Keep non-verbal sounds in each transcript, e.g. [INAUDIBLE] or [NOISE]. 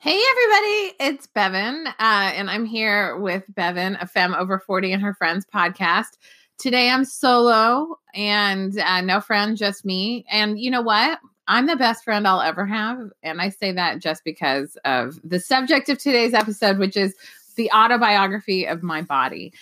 Hey, everybody, it's Bevan, uh, and I'm here with Bevan, a femme over 40 and her friends podcast. Today I'm solo and uh, no friend, just me. And you know what? I'm the best friend I'll ever have. And I say that just because of the subject of today's episode, which is the autobiography of my body.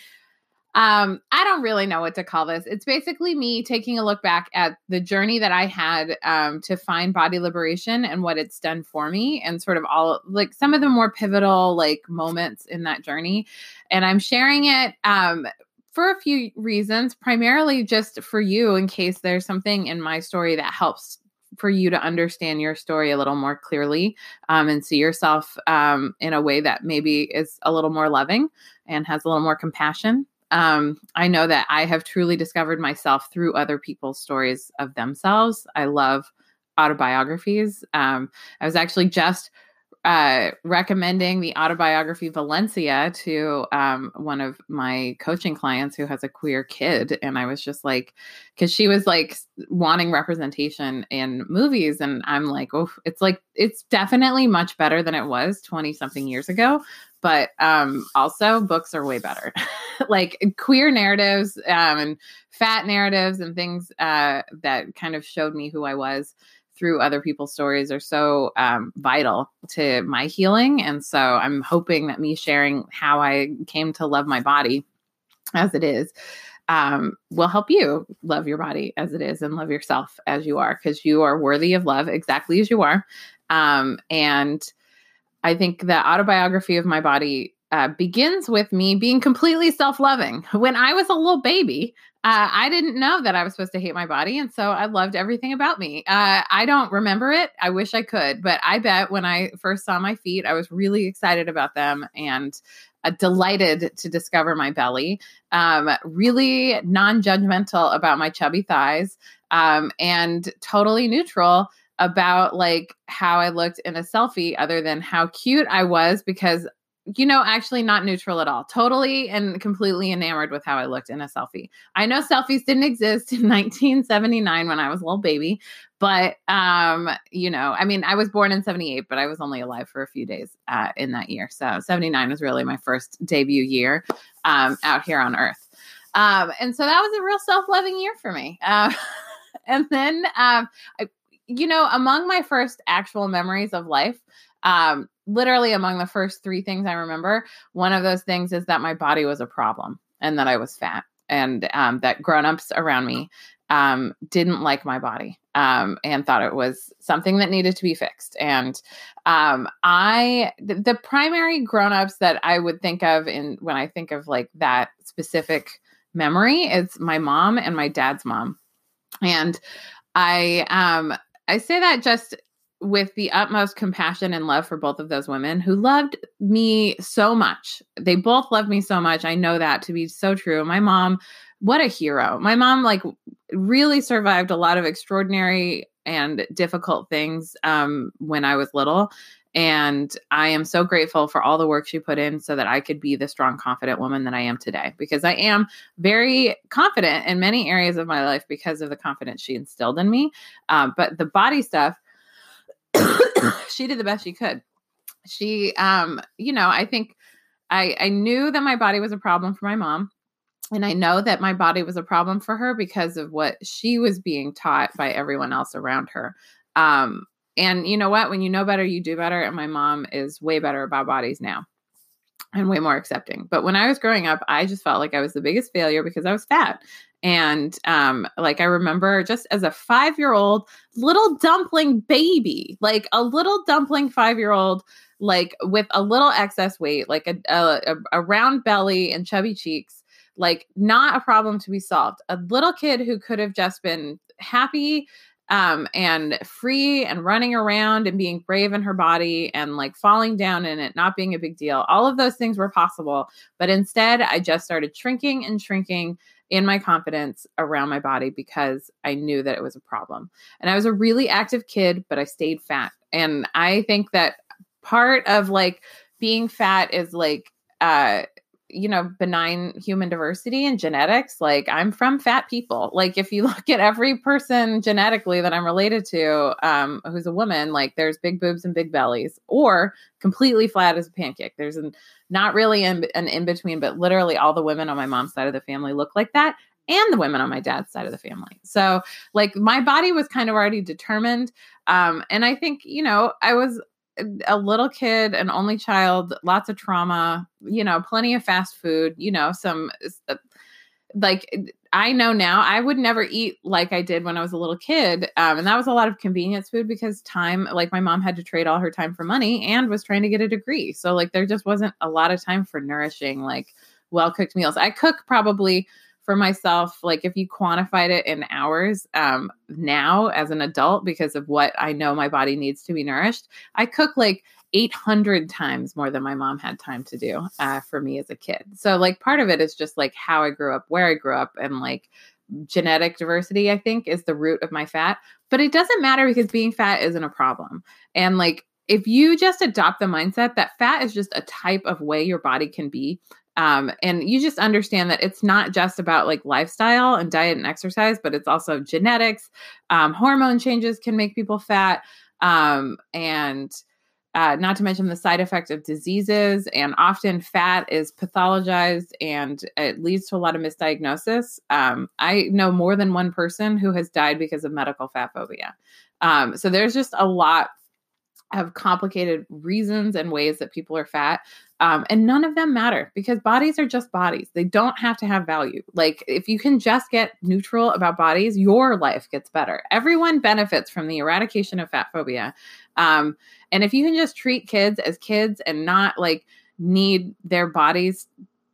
Um, I don't really know what to call this. It's basically me taking a look back at the journey that I had um, to find body liberation and what it's done for me, and sort of all like some of the more pivotal like moments in that journey. And I'm sharing it um, for a few reasons, primarily just for you, in case there's something in my story that helps for you to understand your story a little more clearly um, and see yourself um, in a way that maybe is a little more loving and has a little more compassion um, I know that I have truly discovered myself through other people's stories of themselves. I love autobiographies. Um, I was actually just uh, recommending the autobiography Valencia to um, one of my coaching clients who has a queer kid. And I was just like, because she was like wanting representation in movies. And I'm like, oh, it's like, it's definitely much better than it was 20 something years ago but um, also books are way better. [LAUGHS] like queer narratives um, and fat narratives and things uh, that kind of showed me who I was through other people's stories are so um, vital to my healing. And so I'm hoping that me sharing how I came to love my body as it is um, will help you love your body as it is and love yourself as you are because you are worthy of love exactly as you are. Um, and I think the autobiography of my body uh, begins with me being completely self loving. When I was a little baby, uh, I didn't know that I was supposed to hate my body. And so I loved everything about me. Uh, I don't remember it. I wish I could, but I bet when I first saw my feet, I was really excited about them and uh, delighted to discover my belly. Um, really non judgmental about my chubby thighs um, and totally neutral about like how I looked in a selfie other than how cute I was because you know actually not neutral at all totally and completely enamored with how I looked in a selfie. I know selfies didn't exist in [LAUGHS] 1979 when I was a little baby but um you know I mean I was born in 78 but I was only alive for a few days uh, in that year so 79 was really my first debut year um out here on earth. Um and so that was a real self-loving year for me. Uh, [LAUGHS] and then um, I, you know, among my first actual memories of life, um, literally among the first three things I remember, one of those things is that my body was a problem and that I was fat and um, that grown-ups around me um, didn't like my body um, and thought it was something that needed to be fixed. And um, I, th- the primary grown-ups that I would think of in when I think of like that specific memory is my mom and my dad's mom. And I um I say that just with the utmost compassion and love for both of those women who loved me so much. They both loved me so much. I know that to be so true. My mom, what a hero. My mom, like, really survived a lot of extraordinary and difficult things um, when I was little. And I am so grateful for all the work she put in so that I could be the strong, confident woman that I am today. Because I am very confident in many areas of my life because of the confidence she instilled in me. Um, but the body stuff, [COUGHS] she did the best she could. She, um, you know, I think I, I knew that my body was a problem for my mom. And I know that my body was a problem for her because of what she was being taught by everyone else around her. Um, and you know what? When you know better, you do better. And my mom is way better about bodies now and way more accepting. But when I was growing up, I just felt like I was the biggest failure because I was fat. And um, like I remember just as a five year old little dumpling baby, like a little dumpling five year old, like with a little excess weight, like a, a, a round belly and chubby cheeks, like not a problem to be solved. A little kid who could have just been happy um, and free and running around and being brave in her body and like falling down in it, not being a big deal. All of those things were possible. But instead, I just started shrinking and shrinking in my confidence around my body because I knew that it was a problem. And I was a really active kid, but I stayed fat. And I think that part of like being fat is like, uh, you know, benign human diversity and genetics. Like I'm from fat people. Like if you [LAUGHS] look at every person genetically that I'm related to, um, who's a woman, like there's big boobs and big bellies, or completely flat as a pancake. There's an, not really an, an in between, but literally all the women on my mom's side of the family look like that and the women on my dad's side of the family. So, like, my body was kind of already determined. Um, and I think, you know, I was a little kid, an only child, lots of trauma, you know, plenty of fast food, you know, some uh, like I know now I would never eat like I did when I was a little kid. Um, and that was a lot of convenience food because time, like my mom had to trade all her time for money and was trying to get a degree. So, like, there just wasn't a lot of time for nourishing, like, well cooked meals. I cook probably for myself like if you quantified it in hours um now as an adult because of what i know my body needs to be nourished i cook like 800 times more than my mom had time to do uh, for me as a kid. So like part of it is just like how i grew up where i grew up and like genetic diversity i think is the root of my fat. But it doesn't matter because being fat isn't a problem. And like if you just adopt the mindset that fat is just a type of way your body can be um, and you just understand that it's not just about like lifestyle and diet and exercise, but it's also genetics. Um, hormone changes can make people fat. Um, and uh, not to mention the side effect of diseases. And often fat is pathologized and it leads to a lot of misdiagnosis. Um, I know more than one person who has died because of medical fat phobia. Um, so there's just a lot of complicated reasons and ways that people are fat. Um, and none of them matter because bodies are just bodies. They don't have to have value. Like, if you can just get neutral about bodies, your life gets better. Everyone benefits from the eradication of fat phobia. Um, and if you can just treat kids as kids and not like need their bodies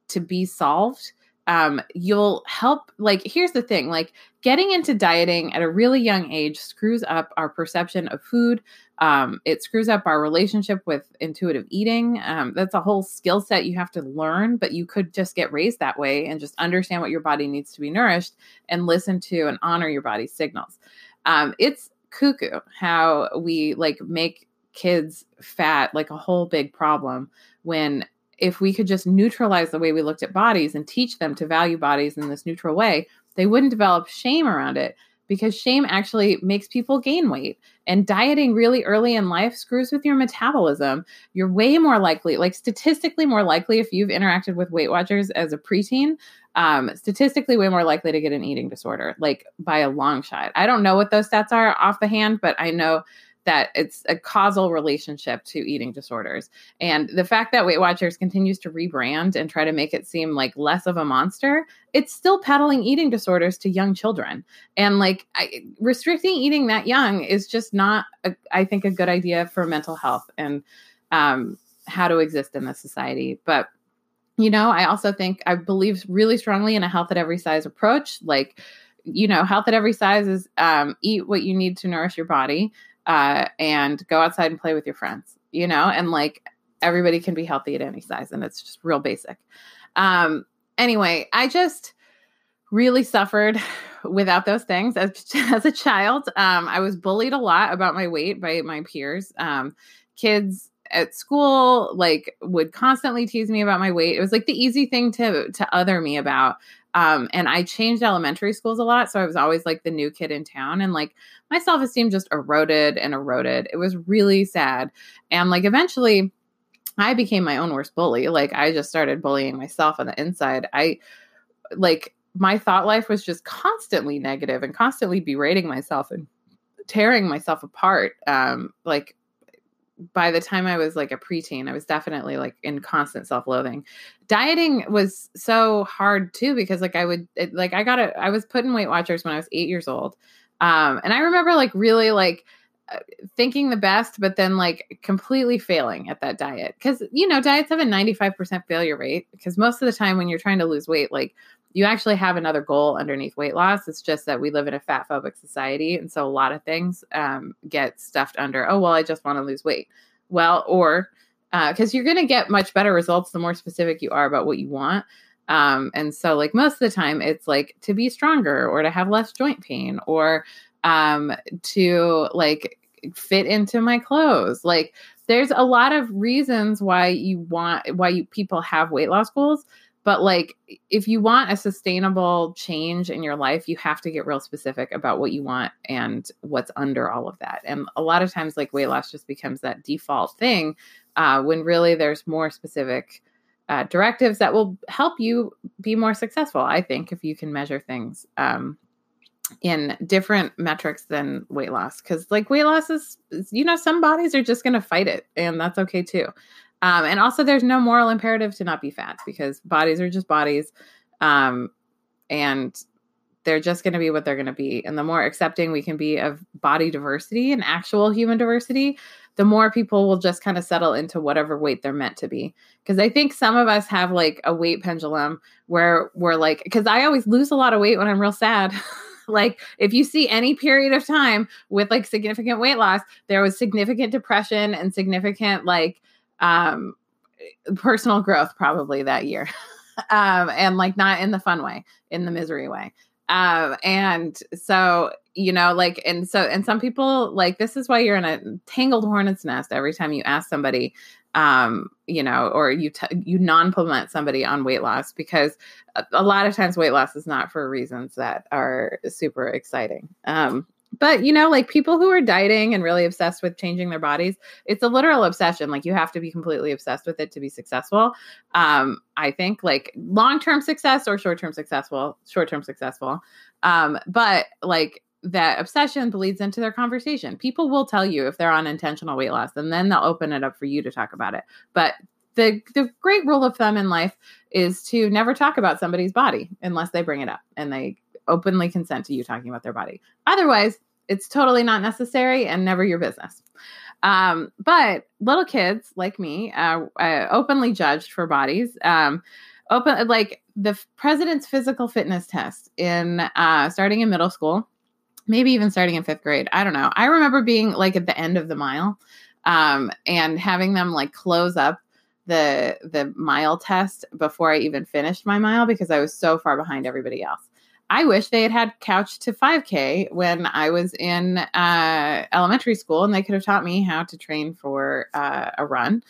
to be solved, um, you'll help. Like, here's the thing like, getting into dieting at a really young age screws up our perception of food, um, it screws up our relationship with intuitive eating. Um, that's a whole skill set you have to learn, but you could just get raised that way and just understand what your body needs to be nourished and listen to and honor your body's signals. Um, it's cuckoo how we like make kids fat like a whole big problem when if we could just neutralize the way we looked at bodies and teach them to value bodies in this neutral way, they wouldn't develop shame around it because shame actually makes people gain weight. And dieting really early in life screws with your metabolism. You're way more likely, like statistically more likely, if you've interacted with Weight Watchers as a preteen, um, statistically way more likely to get an eating disorder, like by a long shot. I don't know what those stats are off the hand, but I know that it's a causal relationship to eating disorders. And the fact that Weight Watchers continues to rebrand and try to make it seem like less of a monster, it's still peddling eating disorders to young children. And like I, restricting eating that young is just not, a, I think, a good idea for mental health and um, how to exist in this society. But you know, I also think I believe really strongly in a health at every size approach. Like, you know, health at every size is um, eat what you need to nourish your body uh, and go outside and play with your friends, you know, and like everybody can be healthy at any size and it's just real basic. Um, anyway, I just really suffered [LAUGHS] without those things as, [LAUGHS] as a child. Um, I was bullied a lot about my weight by my peers. Um, kids at school like would constantly tease me about my weight. It was like the easy thing to to other me about. Um, and I changed elementary schools a lot. So I was always like the new kid in town. And like my self esteem just eroded and eroded. It was really sad. And like eventually I became my own worst bully. Like I just started bullying myself on the inside. I like my thought life was just constantly negative and constantly berating myself and tearing myself apart. Um, like by the time I was like a preteen, I was definitely like in constant self loathing. Dieting was so hard too because like I would it, like I got it. I was put in Weight Watchers when I was eight years old, um, and I remember like really like thinking the best, but then like completely failing at that diet because you know diets have a ninety five percent failure rate because most of the time when you're trying to lose weight, like you actually have another goal underneath weight loss. It's just that we live in a fat phobic society. And so a lot of things um, get stuffed under, oh, well, I just want to lose weight. Well, or because uh, you're going to get much better results the more specific you are about what you want. Um, and so, like, most of the time, it's like to be stronger or to have less joint pain or um, to like fit into my clothes. Like, there's a lot of reasons why you want, why you people have weight loss goals but like if you want a sustainable change in your life you have to get real specific about what you want and what's under all of that and a lot of times like weight loss just becomes that default thing uh, when really there's more specific uh, directives that will help you be more successful i think if you can measure things um, in different metrics than weight loss because like weight loss is you know some bodies are just going to fight it and that's okay too um, and also, there's no moral imperative to not be fat because bodies are just bodies. Um, and they're just going to be what they're going to be. And the more accepting we can be of body diversity and actual human diversity, the more people will just kind of settle into whatever weight they're meant to be. Because I think some of us have like a weight pendulum where we're like, because I always lose a lot of weight when I'm real sad. [LAUGHS] like if you see any period of time with like significant weight loss, there was significant depression and significant like um, personal growth probably that year. [LAUGHS] um, and like not in the fun way, in the misery way. Um, and so, you know, like, and so, and some people like this is why you're in a tangled hornet's nest every time you ask somebody, um, you know, or you t- you non-implement somebody on weight loss because a, a, lot of times weight loss is not for reasons that are super exciting. Um, but you know like people who are dieting and really obsessed with changing their bodies it's a literal obsession. Like you have to be completely obsessed with it to be successful. Um i think like long-term success or short-term successful short-term successful. Um but like that obsession bleeds into their conversation people will tell you if they're on intentional weight loss and then they'll open it up for you to talk about it but the the great rule of thumb in life is to never talk about somebody's body unless they bring it up and they openly consent to you talking about their body. Otherwise, it's totally not necessary and never your business. Um, but little kids like me, uh, openly judged for bodies. Um, open like the president's physical fitness test in uh, starting in middle school, maybe even starting in fifth grade. I don't know. I remember being like at the end of the mile um, and having them like close up the the mile test before I even finished my mile because I was so far behind everybody else. I wish they had had couch to 5K when I was in uh, elementary school and they could have taught me how to train for uh, a run.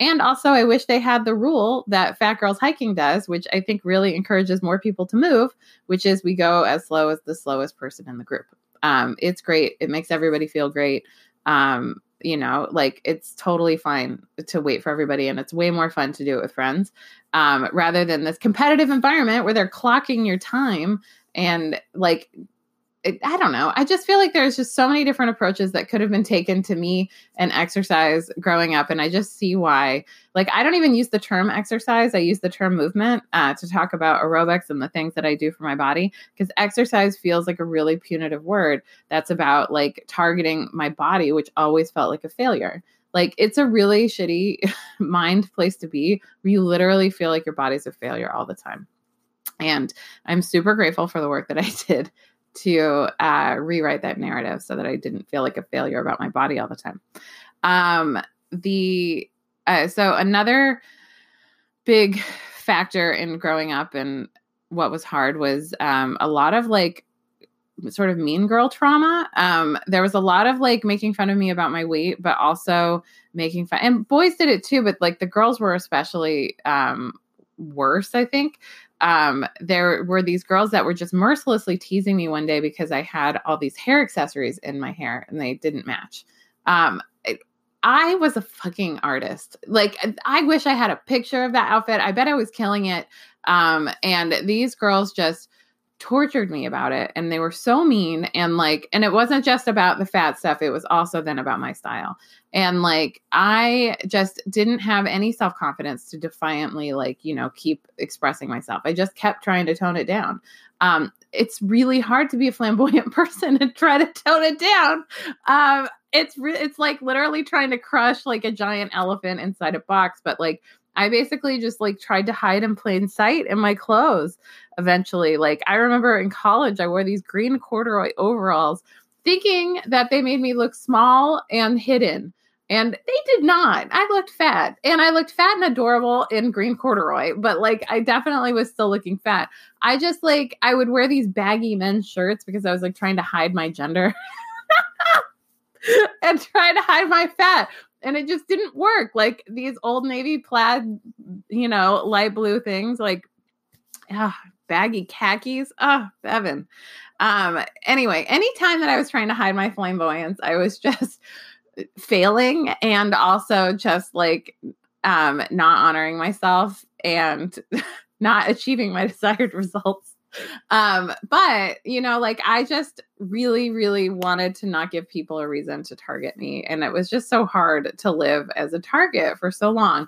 And also, I wish they had the rule that Fat Girls Hiking does, which I think really encourages more people to move, which is we go as slow as the slowest person in the group. Um, it's great. It makes everybody feel great. Um, you know, like it's totally fine to wait for everybody, and it's way more fun to do it with friends um, rather than this competitive environment where they're clocking your time and like I don't know. I just feel like there's just so many different approaches that could have been taken to me and exercise growing up. And I just see why. Like, I don't even use the term exercise, I use the term movement uh, to talk about aerobics and the things that I do for my body. Because exercise feels like a really punitive word that's about like targeting my body, which always felt like a failure. Like, it's a really shitty [LAUGHS] mind place to be where you literally feel like your body's a failure all the time. And I'm super grateful for the work that I [LAUGHS] did to uh, rewrite that narrative so that I didn't feel like a failure about my body all the time. Um, the uh, so another big factor in growing up and what was hard was um, a lot of like sort of mean girl trauma. Um, there was a lot of like making fun of me about my weight, but also making fun, and boys did it too, but like the girls were especially um, worse, I think um, there were these girls that were just mercilessly teasing me one day because I had all these hair accessories in my hair and they didn't match. Um, I was a fucking artist. Like, I wish I had a picture of that outfit. I bet I was killing it. Um, and these girls just tortured me about it and they were so mean and like and it wasn't just about the fat stuff it was also then about my style. And like i just didn't have any self-confidence to defiantly like you know keep expressing myself. I just kept trying to tone it down. Um it's really hard to be a flamboyant [LAUGHS] person and try to tone it down. Um it's re- it's like literally trying to crush like a giant elephant inside a box but like I basically just like tried to hide in plain sight in my clothes eventually. Like I remember in college I wore these green corduroy overalls thinking that they made me look small and hidden. And they did not. I looked fat and I looked fat and adorable in green corduroy, but like I definitely was still looking fat. I just like, I would wear these baggy men's shirts because I was like trying to hide my gender [LAUGHS] and try to hide my fat and it just didn't work. Like these old navy plaid, you know, light blue things, like oh, baggy khakis. Oh, Bevan. Um, anyway, anytime that I was trying to hide my flamboyance, I was [LAUGHS] just failing and also just like um not honoring myself and [LAUGHS] not achieving my desired [LAUGHS] results um but you know like i just really really wanted to not give people a reason to target me and it was just so hard to live as a target for so long.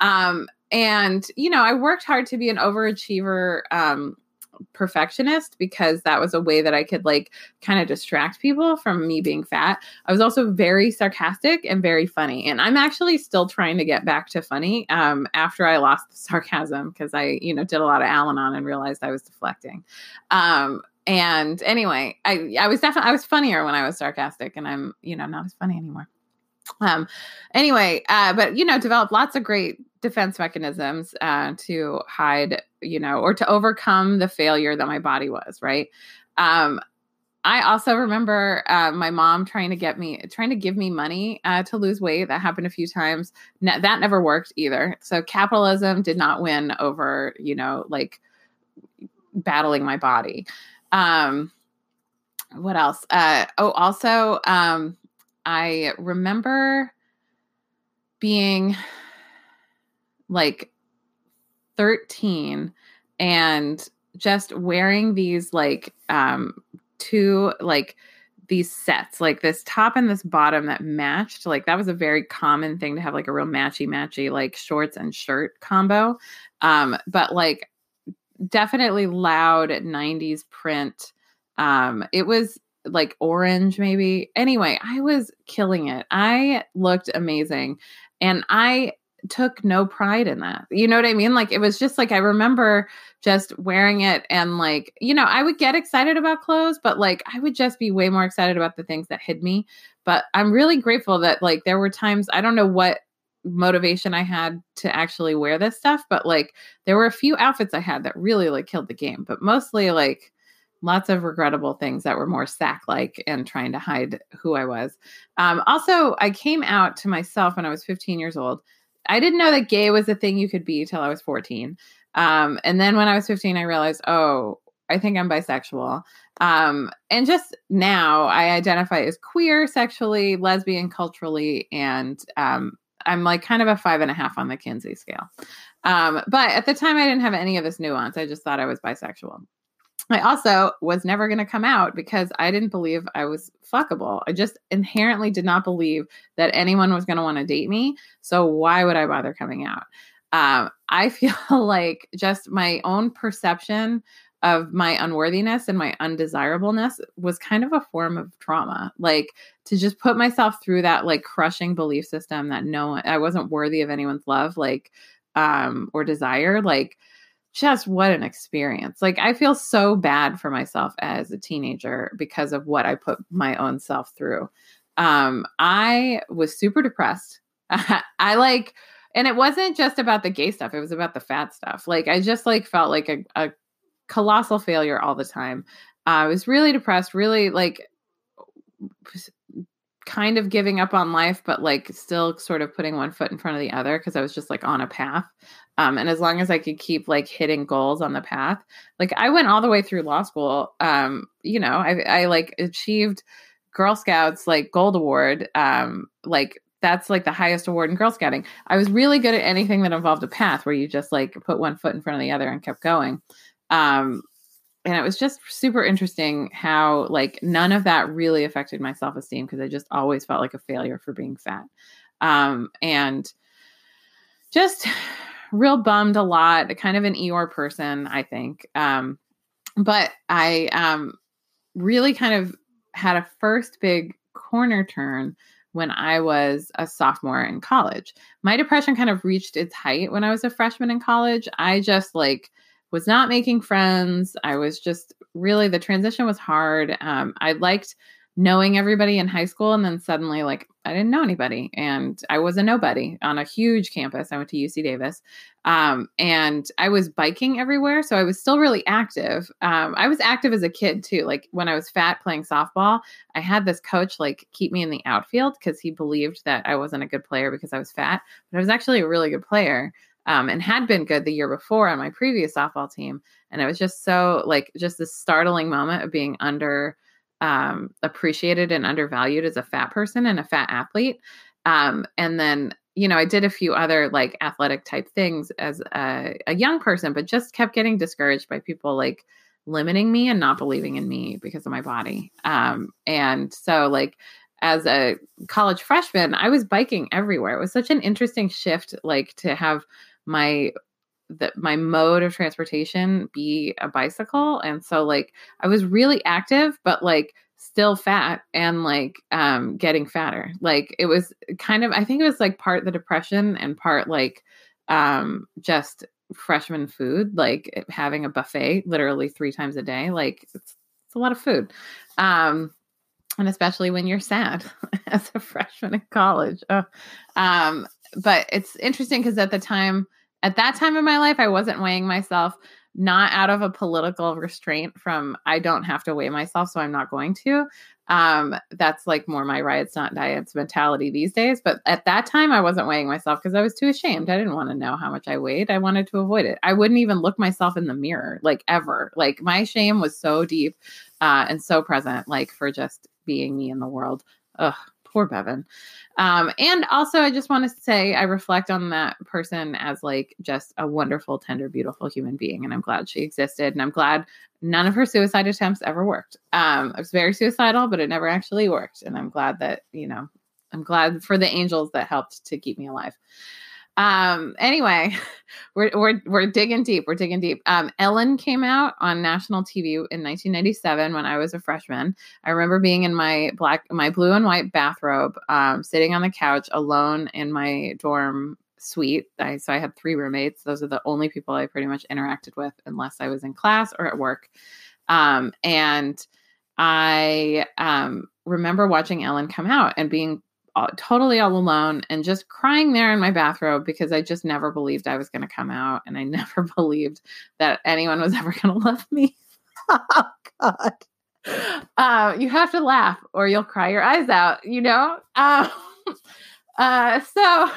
Um and you know i worked hard to be an overachiever um perfectionist because that was a way that I could like kind of distract people from me being fat. I was also very sarcastic and very funny. And I'm actually still trying to get back to funny um, after I lost the [LAUGHS] sarcasm because I, you know, did a lot of Al Anon and realized I was deflecting. Um, and anyway, I I was definitely I was funnier when I was sarcastic and I'm, you know, not as funny anymore. Um anyway, uh, but you know, developed lots of great defense mechanisms uh, to hide, you know, or to overcome the failure that my body was, right? Um, I also remember uh, my mom trying to get me, trying to give me money uh, to lose weight. That happened a few times. Ne- that never worked either. So capitalism did not win over, you know, like battling my body. Um, what else? Uh, oh, also, um, I remember being like 13 and just wearing these like um two like these sets like this top and this bottom that matched like that was a very common thing to have like a real matchy matchy like shorts and shirt combo um but like definitely loud 90s print um it was like orange maybe anyway i was killing it i looked amazing and i took no pride in that. You know what I mean? Like it was just like I remember just wearing it and like, you know, I would get excited about clothes, but like I would just be way more excited about the things that hid me. But I'm really grateful that like there were times I don't know what motivation I had to actually wear this stuff, but like there were a few outfits I had that really like killed the game, but mostly like lots of regrettable things that were more sack like and trying to hide who I was. Um, also, I came out to myself when I was 15 years old I didn't know that gay was a thing you could be till I was 14. Um, and then when I was 15, I realized, oh, I think I'm bisexual. Um, and just now, I identify as queer, sexually, lesbian, culturally, and um, I'm like kind of a five and a half on the Kinsey scale. Um, but at the time, I didn't have any of this nuance. I just thought I was bisexual. I also was never going to come out because I didn't believe I was fuckable. I just inherently did not believe that anyone was going to want to date me. So why would I bother coming out? Um, I [LAUGHS] feel like just my own perception of my unworthiness and my undesirableness was kind of a form of trauma. Like to just put myself through that like crushing belief system that no I wasn't worthy of anyone's love, like um or desire, like just what an experience. Like I feel so bad for myself as a teenager because of what I put my own self through. Um I was super depressed. [LAUGHS] I like and it wasn't just about the gay stuff, it was about the fat stuff. Like I just like felt like a, a colossal failure all the time. Uh, I was really depressed, really like kind of giving up on life, but like still sort of putting one foot in front of the other because I was just like on a path. Um, and as long as I could keep like hitting goals on the path, like I went all the way through law school. Um, you know, I, I like achieved Girl Scouts like gold award. Um, like that's like the highest award in Girl Scouting. I was really good at anything that involved a path where you just like put one foot in front of the other and kept going. Um, and it was just super interesting how like none of that really affected my self-esteem because I just always felt like a failure for being fat. Um, and just [SIGHS] real bummed a lot, kind of an Eeyore person, I think. Um, but I um, really kind of had a first big corner turn when I was a sophomore in college. My depression kind of reached its height when I was a freshman in college. I just like was not making friends. I was just really the transition was hard. Um, I liked knowing everybody in high school and then suddenly like I didn't know anybody and I was a nobody on a huge campus. I went to UC Davis. Um, and I was biking everywhere. So I was still really active. Um, I was active as a kid too. Like when I was fat playing softball, I had this coach like keep me in the outfield because he believed that I wasn't a good player because I was fat, but I was actually a really good player. Um, and had been good the year before on my previous softball team. And it was just so like just this startling moment of being under um, appreciated and undervalued as a fat person and a fat athlete. Um, and then you know, I did a few other like athletic type things as a, a, young person, but just kept getting discouraged by people like limiting me and not believing in me because of my body. Um, and so, like, as a college freshman, I was biking everywhere. It was such an interesting shift, like, to have my that my mode of transportation be a bicycle. And so like i was really active but like still fat and like um getting fatter. Like it was kind of i think it was like part the depression and part like um just freshman food like having a buffet literally three times a day like it's, it's a lot of food. Um and especially when you're sad [LAUGHS] as a freshman in college. Oh. um but it's interesting because at the time at that time in my life, I wasn't weighing myself, not out of a political restraint from I don't have to weigh myself, so I'm not going to. Um, that's like more my riots, not diets mentality these days. But at that time, I wasn't weighing myself because I was too ashamed. I didn't want to know how much I weighed. I wanted to avoid it. I wouldn't even look myself in the mirror, like ever. Like my shame was so deep uh, and so present, like for just being me in the world. Ugh, poor Bevan. Um, and also, I just want to say I reflect on that person as like just a wonderful, tender, beautiful human being. And I'm glad she existed. And I'm glad none of her suicide attempts ever worked. Um, I was very suicidal, but it never actually worked. And I'm glad that, you know, I'm glad for the angels that helped to keep me alive. Um, anyway, [LAUGHS] we're we're we're digging deep. We're digging deep. Um, Ellen came out on national TV in 1997 when I was a freshman. I remember being in my black, my blue and white bathrobe, um, sitting on the couch alone in my dorm suite. I, so I had three roommates. Those are the only people I pretty much interacted with, unless I was in class or at work. Um, and I um, remember watching Ellen come out and being totally all alone and just crying there in my bathrobe because I just never believed I was going to come out and I [LAUGHS] never believed that anyone was ever going [LAUGHS] to love me. [LAUGHS] oh God. Uh, you have to laugh or you'll cry your eyes out, you know? Um, uh, so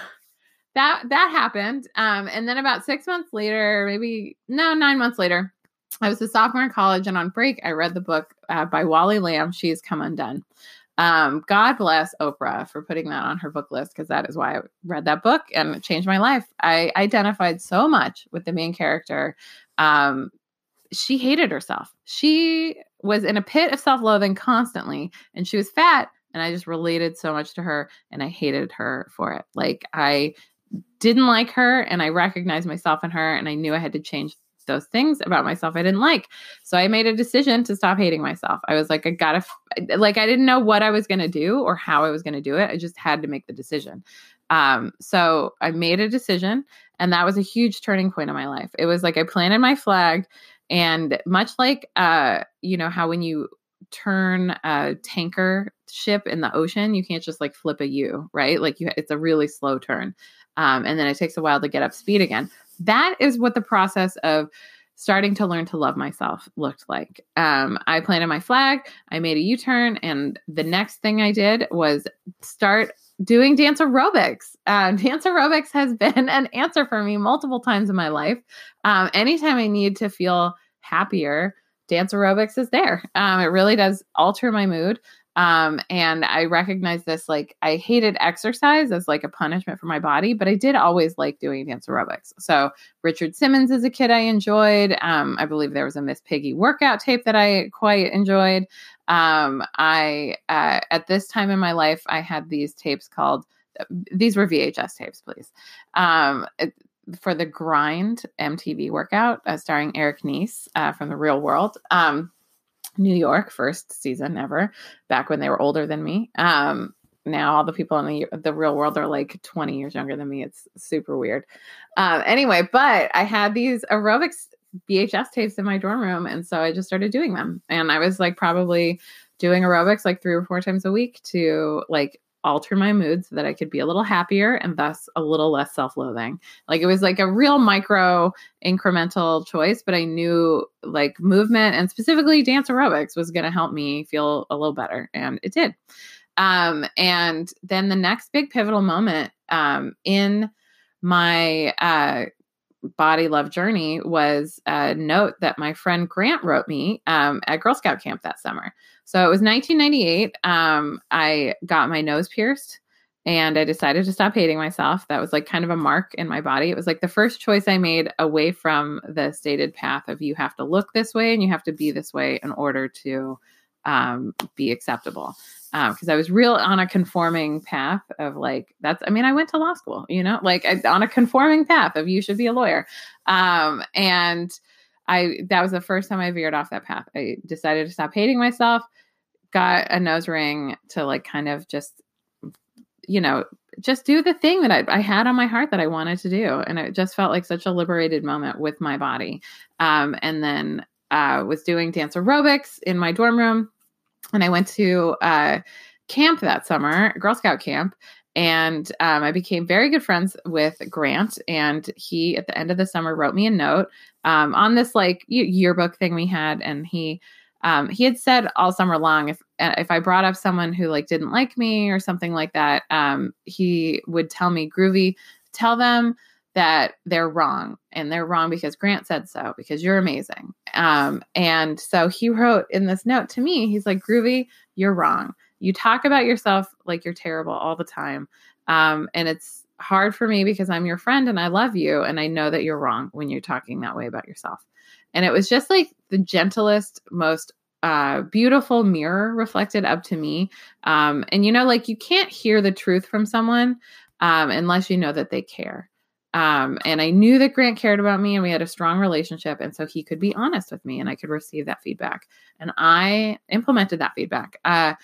that, that happened. Um, and then about six months later, maybe no, nine months later, I was a sophomore in college and on break, I read the book uh, by Wally Lamb, She's Come Undone. Um, God bless Oprah for putting that on her book list because that is why I read that book and it changed my life. I identified so much with the main character. Um, she hated herself. She was in a pit of self loathing constantly, and she was fat. And I just related so much to her, and I hated her for it. Like, I didn't like her, and I recognized myself in her, and I knew I had to change those things about myself I didn't like. So I made a decision to stop hating myself. I was like, I gotta, like, I didn't know what I was gonna do or how I was gonna do it. I just had to make the decision. Um, so I made a decision, and that was a huge turning point in my life. It was like I planted my flag, and much like, uh, you know, how when you turn a tanker ship in the ocean, you can't just like flip a U, right? Like you, it's a really slow turn. Um, and then it takes a while to get up speed again that is what the process of starting to learn to love myself looked like. Um, I planted my flag, I made a U turn, and the next thing I did was start doing dance aerobics. Uh, [LAUGHS] dance aerobics has been an answer for me multiple times in my life. Um, anytime I need to feel happier, dance aerobics is there. Um, it really does alter my mood. Um, and I recognize this like I hated exercise as like a punishment for my body, but I did always like doing dance aerobics. So Richard Simmons as a kid, I enjoyed. Um, I believe there was a Miss Piggy workout tape that I quite enjoyed. Um, I uh, at this time in my life, I had these tapes called these were VHS tapes, please. Um, it, for the Grind MTV workout, uh, starring Eric Nies uh, from the Real World. Um, New York, first season ever, back when they were older than me. Um, now all the people in the the real world are like 20 years younger than me. It's super weird. Um, anyway, but I had these aerobics VHS tapes in my dorm room, and so I just started doing them. And I was like probably doing aerobics like three or four times a week to like alter my mood so that I could be a little happier and thus a little less self loathing. Like it was like a real micro incremental choice, but I knew like movement and specifically dance aerobics was going to help me feel a little better. And it did. Um, and then the next big pivotal moment um, in my uh, body love journey was a note that my friend Grant wrote me um, at Girl Scout camp that summer. So it was 1998. Um, I got my nose pierced and I decided to stop hating myself. That was like kind of a mark in my body. It was like the first choice I made away from the stated path of you have to look this way and you have to be this way in order to um, be acceptable. Because um, I was real on a conforming path of like, that's, I mean, I went to law school, you know, like I, on a conforming path of you should be a lawyer. Um, and I, that was the first time I veered off that path. I decided to stop hating myself, got a nose ring to like kind of just you know, just do the thing that I, I, had on my heart that I wanted to do. And it just felt like such a liberated moment with my body. Um, and then uh, was doing dance aerobics in my dorm room. And I went to uh, camp that summer, Girl Scout camp. And um, I became very good friends with Grant. And he, at the end of the summer, wrote me a note um, on this like yearbook thing we had. And he, um, he had said all summer long if uh, if I brought up someone who like didn't like me or something like that, um, he would tell me, "Groovy, tell them that they're wrong, and they're wrong because Grant said so because you're amazing." Um, and so he wrote in this note to me, he's like, "Groovy, you're wrong. You talk about yourself like you're terrible all the time, um, and it's." hard for me because I'm your friend and I love you and I know that you're wrong when you're talking that way about yourself. And it was just like the gentlest, most uh, beautiful mirror reflected up to me. Um, and you know, like you can't hear the truth from someone um, unless you know that they care. Um, and I knew that Grant cared about me and we had a strong relationship. And so he could be honest with me and I could receive that feedback. And I implemented that feedback. Uh,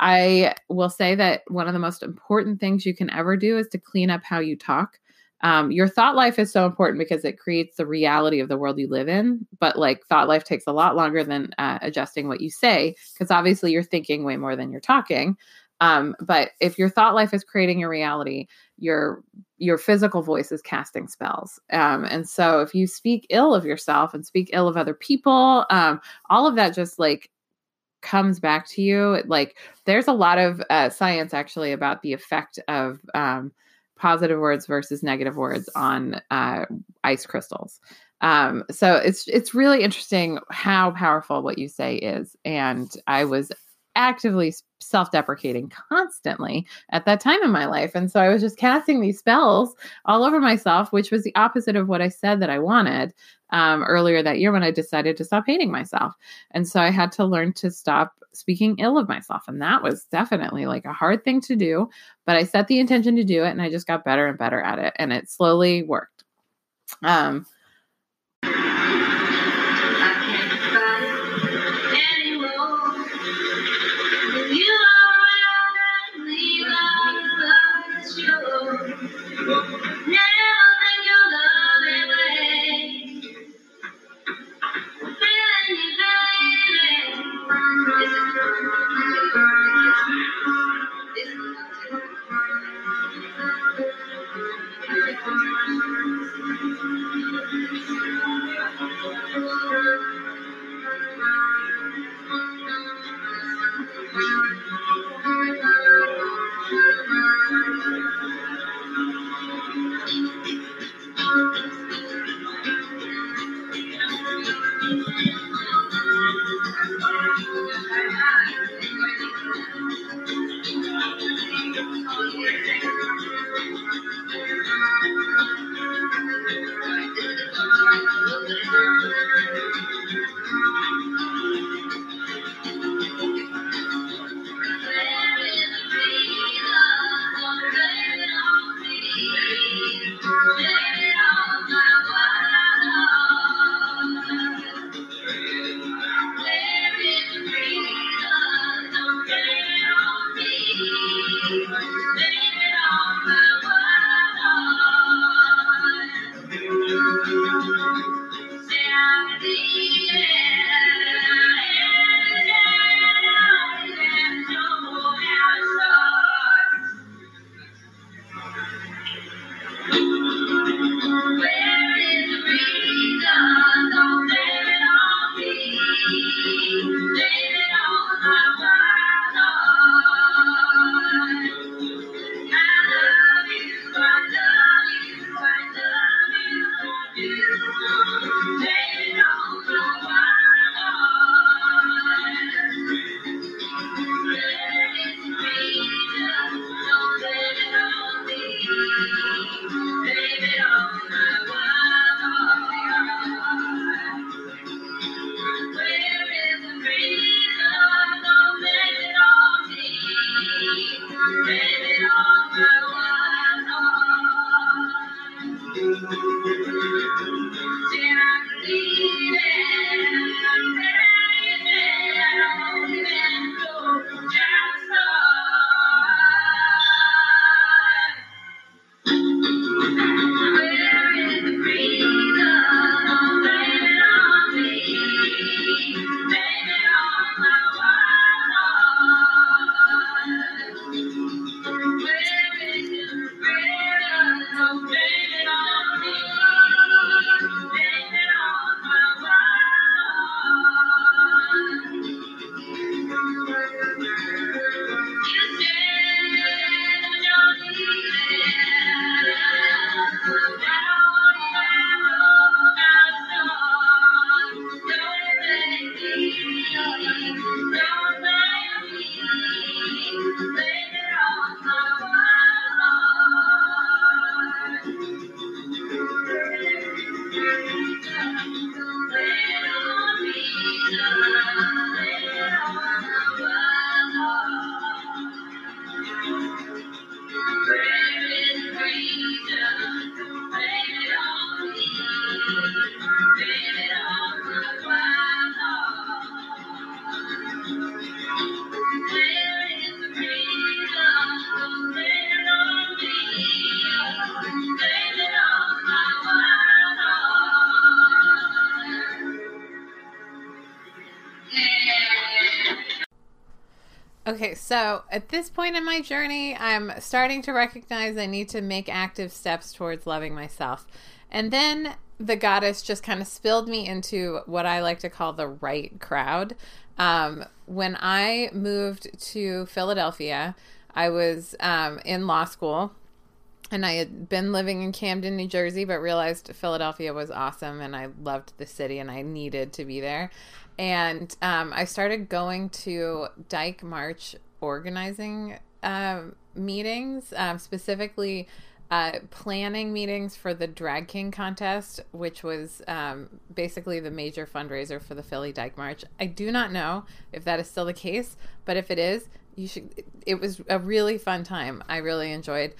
I will say that one of the most important things you can ever do is to clean up how you talk um, your thought life is so important because it creates the reality of the world you live in. But like thought life takes a lot longer than uh, adjusting what you say because obviously you're thinking way more than you're talking. Um, but if your thought life is creating your reality, your your physical voice is casting spells. Um, and so if you speak ill of yourself and speak ill of other people, um, all of that just like comes back to you. Like there's a lot of uh, science actually about the effect of um, positive words versus negative words on uh, ice crystals. Um, so it's it's really interesting how powerful what you say is, and I was actively self-deprecating constantly at that time in my life and so i was just casting these spells all over myself which was the opposite of what i said that i wanted um, earlier that year when i decided to stop hating myself. And so i had to learn to stop speaking ill of myself and that was definitely like a hard thing to do but i set the intention to do it and i just got better and better at it and it slowly worked. Um, so at this point in my journey, I'm starting to recognize I need to make active steps towards loving myself. And then the goddess just kind of spilled me into what I like to call the right crowd. Um, when I moved to Philadelphia, I was um, in law school and I had been living in Camden, New Jersey, but realized Philadelphia was awesome and I loved the city and I needed to be there. And um, I started going to Dyke March organizing um, meetings, um, specifically uh, planning meetings for the Drag King contest, which was um, basically the major fundraiser for the Philly Dyke March. I do not know if that is still the case, but if it is, you should. It was a really fun time. I really enjoyed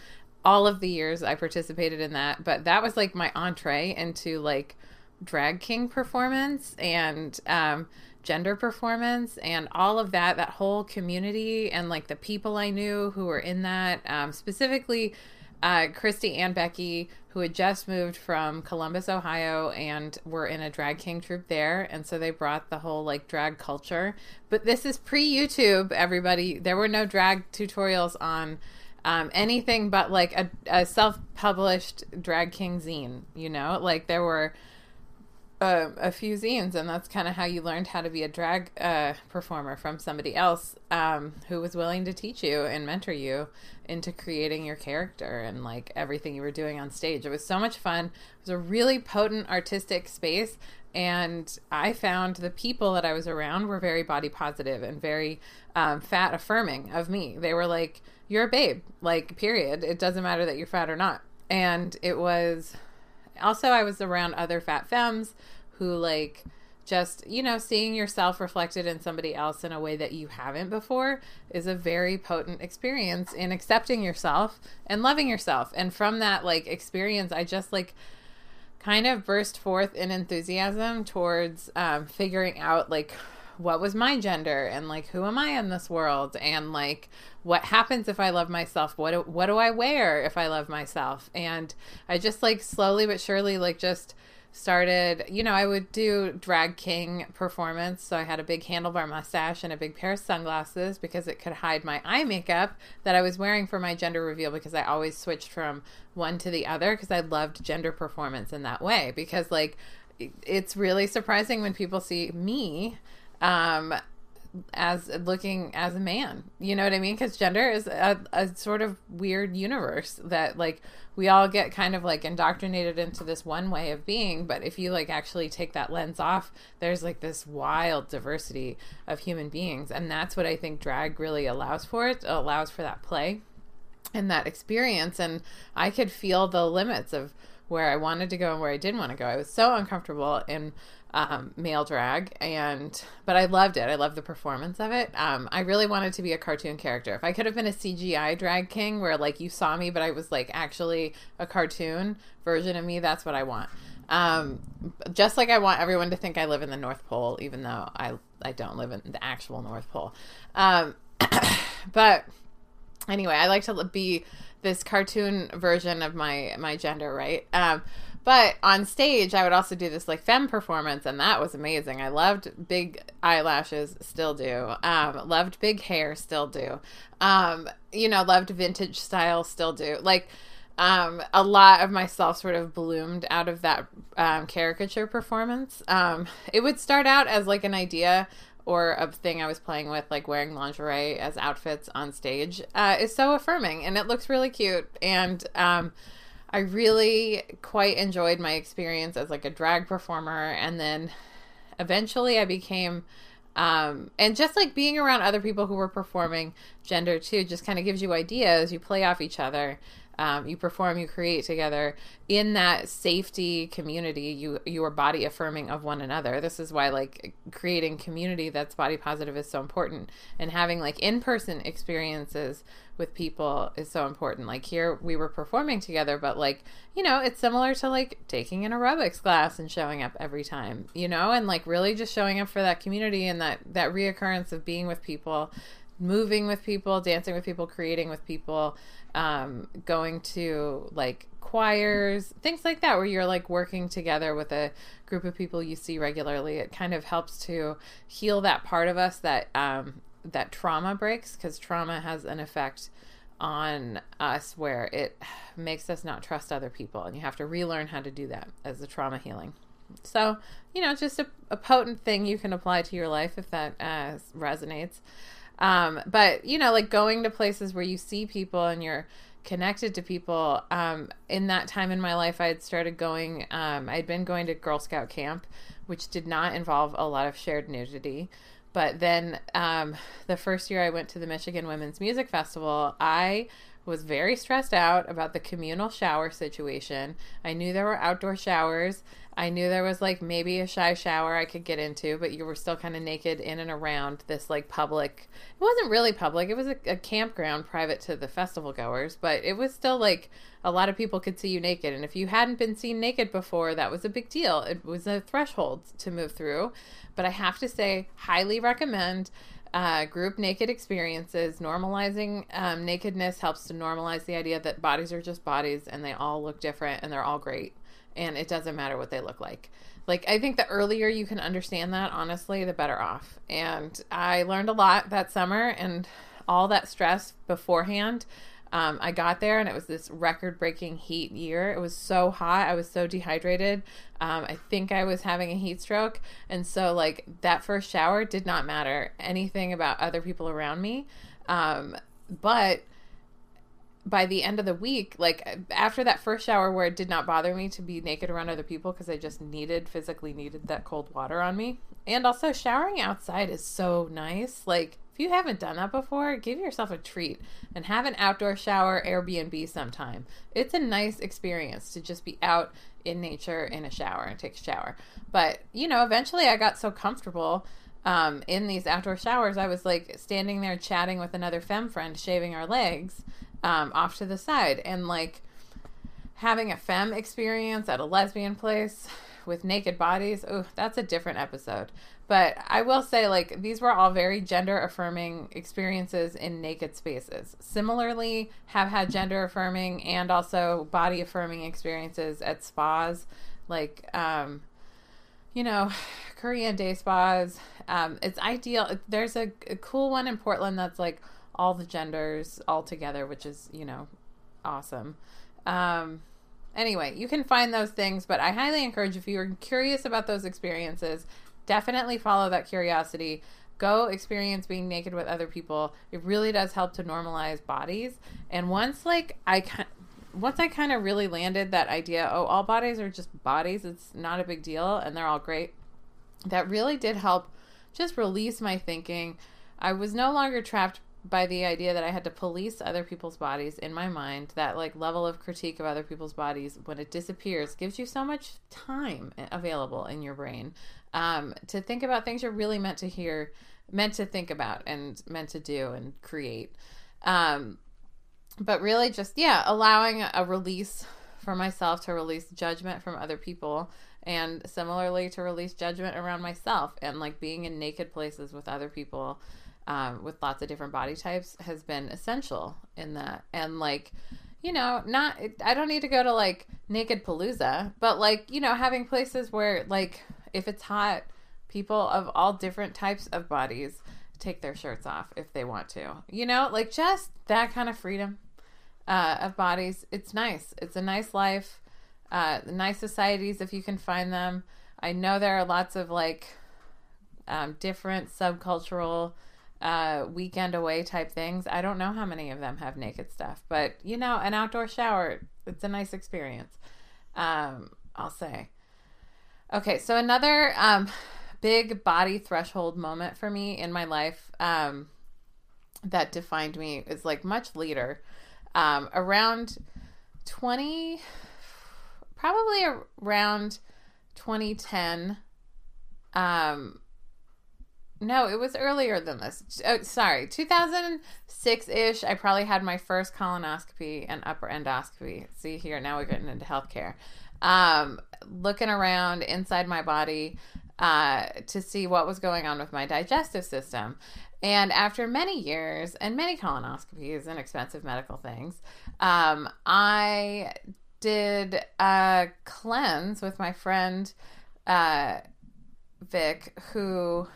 all of the years I participated in that, but that was like my entree into like drag king performance and um, gender performance and all of that. That whole community and like the people I knew who were in that, um, specifically uh, Christy and Becky, who had just moved from Columbus, Ohio, and were in a drag king troupe there. And so they brought the whole like drag culture. But this is pre YouTube, everybody. There were no drag tutorials on um, anything but like a, a self published drag king zine, you know? Like there were a few zines, and that's kind of how you learned how to be a drag uh, performer from somebody else um, who was willing to teach you and mentor you into creating your character and like everything you were doing on stage. It was so much fun. It was a really potent artistic space, and I found the people that I was around were very body positive and very um, fat affirming of me. They were like, "You're a babe," like period. It doesn't matter that you're fat or not. And it was also I was around other fat femmes who like just you know seeing yourself reflected in somebody else in a way that you haven't before is a very potent experience in accepting yourself and loving yourself. And from that like experience i just like kind of burst forth in enthusiasm towards um, figuring out like what was my gender and like who am I in this world? And like what happens if I love myself? What do, what do I wear if I love myself? And I just like slowly but surely like just started you know I would do drag king performance. So I had a big handlebar mustache and a big pair of sunglasses because it could hide my eye makeup that I was wearing for my gender reveal because I always switched from one to the other because I loved gender performance in that way. Because like it's really surprising when people see me um, as looking as a man. You know what I mean? Because gender is a, a, sort of weird universe that like we all get kind of like indoctrinated into this one way of being. But if you like actually take that lens off, there's like this wild diversity of human beings, and that's what I think drag really allows for. It, allows for that play and that experience, and I could feel the limits of where I wanted to go and where I didn't want to go. I was so uncomfortable in um, male drag, and but I loved it. I loved the performance of it. Um, I really wanted to be a cartoon character. If I could have been a CGI drag king, where like you saw me, but I was like actually a cartoon version of me, that's what I want. Um, just like I want everyone to think I live in the North Pole, even though I I don't live in the actual North Pole. Um, [COUGHS] but anyway, I like to be this cartoon version of my my gender, right? But on stage, I would also do this like femme performance, and that was amazing. I loved big eyelashes, still do. Um, loved big hair, still do. Um, you know, loved vintage style, still do. Like, um, a lot of myself sort of bloomed out of that um, caricature performance. Um, it would start out as like an idea or a thing I was playing with, like wearing lingerie as outfits on stage, uh, is so affirming and it looks really cute. And um, I really quite enjoyed my experience as like a drag performer, and then eventually I became. Um, and just like being around other people who were performing gender too, just kind of gives you ideas. You play off each other um, you perform, you create together in that safety community. You you are body affirming of one another. This is why like creating community that's body positive is so important, and having like in person experiences with people is so important. Like here, we were performing together, but like you know, it's similar to like taking an aerobics class and showing up every time, you know, and like really just showing up for that community and that that reoccurrence of being with people moving with people, dancing with people, creating with people, um, going to like choirs, things like that, where you're like working together with a group of people you see regularly. It kind of helps to heal that part of us that um, that trauma breaks because trauma has an effect on us where it makes us not trust other people and you have to relearn how to do that as the trauma healing so you know just a, a potent thing you can apply to your life if that uh, resonates um, but you know like going to places where you see people and you're connected to people um, in that time in my life i had started going um, i'd been going to girl scout camp which did not involve a lot of shared nudity. But then um, the first year I went to the Michigan Womyn's Music Festival, I was very stressed out about the communal shower situation. I knew there were outdoor showers. I knew there was like maybe a shy shower I could get into, but you were still kind of naked in and around this like public. It wasn't really public. It was a, a, campground private to the festival goers, but it was still like a lot of people could see you naked. And if you hadn't been seen naked before, that was a big deal. It was a threshold to move through. But I have to say, highly recommend uh, group naked experiences. Normalizing um, nakedness helps to normalize the idea that bodies are just bodies and they all look different and they're all great and it doesn't matter what they look like. Like, I think the earlier you can understand that, honestly, the better off. And I learned a lot that summer and all that stress beforehand. Um, I got there and it was this record breaking heat year. It was so hot. I was so dehydrated. Um, I think I was having a heat stroke. And so, like, that first shower did not matter anything about other people around me. Um, but by the end of the week, like after that first shower where it did not bother me to be naked around other people because I just needed physically needed that cold water on me. And also showering outside is so nice. Like if you haven't done that before, give yourself a treat and have an outdoor shower Airbnb sometime. It's a nice experience to just be out in nature in a shower and take a shower. But, you know, eventually I got so comfortable um, in these outdoor showers, I was like standing there chatting with another femme friend, shaving our legs um, off to the side. And like having a femme experience at a lesbian place with naked bodies, oh, that's a different episode. But I will say, like, these were all very gender affirming experiences in naked spaces. Similarly, have had gender affirming and also body affirming experiences at spas, like, um, you know, [SIGHS] Korean day spas. Um, it's ideal. There's a, a cool one in Portland that's like all the genders all together, which is, you know, awesome. Um, anyway, you can find those things, but I highly encourage if you're curious about those experiences, definitely follow that curiosity. Go experience being naked with other people. It really does help to normalize bodies. And once like I once I kind of really landed that idea, oh, all bodies are just bodies. It's not a big deal and they're all great. That really did help just release my thinking. I was no longer trapped by the idea that I had to police other people's bodies in my mind, that like level of critique of other people's bodies when it disappears gives you so much time available in your brain um, to think about things you're really meant to hear, meant to think about, and meant to do and create. Um, but really, just yeah, allowing a release for myself to release judgment from other people and similarly to release judgment around myself and like being in naked places with other people um, with lots of different body types has been essential in that. And like, you know, not, I don't need to go to like Naked Palooza, but like, you know, having places where like, if it's hot, people of all different types of bodies take their shirts off if they want to. You know, like just that kind of freedom uh, of bodies. It's nice. It's a nice life. Uh, nice societies if you can find them. I know there are lots of like um, different subcultural uh, weekend away type things. I don't know how many of them have naked stuff, but you know, an outdoor shower, it's a nice experience. Um, I'll say. Okay, so another um, big body threshold moment for me in my life um, that defined me is like much later. Um, around 20, probably around 2010, um, no, it was earlier than this. Oh, sorry, 2006 ish. I probably had my first colonoscopy and upper endoscopy. See here, now we're getting into healthcare. Um, looking around inside my body uh, to see what was going on with my digestive system. And after many years and many colonoscopies and expensive medical things, um, I did a cleanse with my friend uh, Vic, who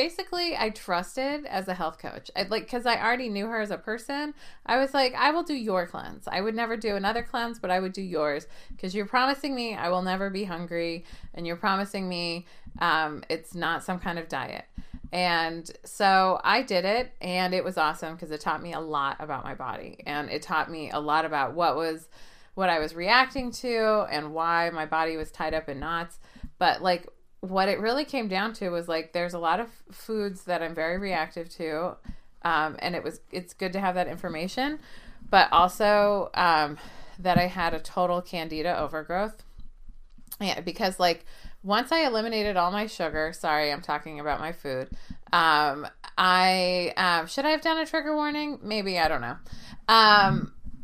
basically I trusted as a health coach. I, like cuz I already knew her as a person. I was like, I will do your cleanse. I would never do another cleanse, but I would do yours cuz you're promising me I will never be hungry and you're promising me um, it's not some kind of diet. And so I did it and it was awesome because it taught me a lot about my body and it taught me a lot about what was what I was reacting to and why my body was tied up in knots. But like what it really came down to was like there's a lot of foods that I'm very reactive to, um, and it was it's good to have that information, but also um, that I had a total candida overgrowth. Yeah, because like once I eliminated all my sugar, sorry, I'm talking about my food. Um, I um, should I have done a trigger warning? Maybe I don't know.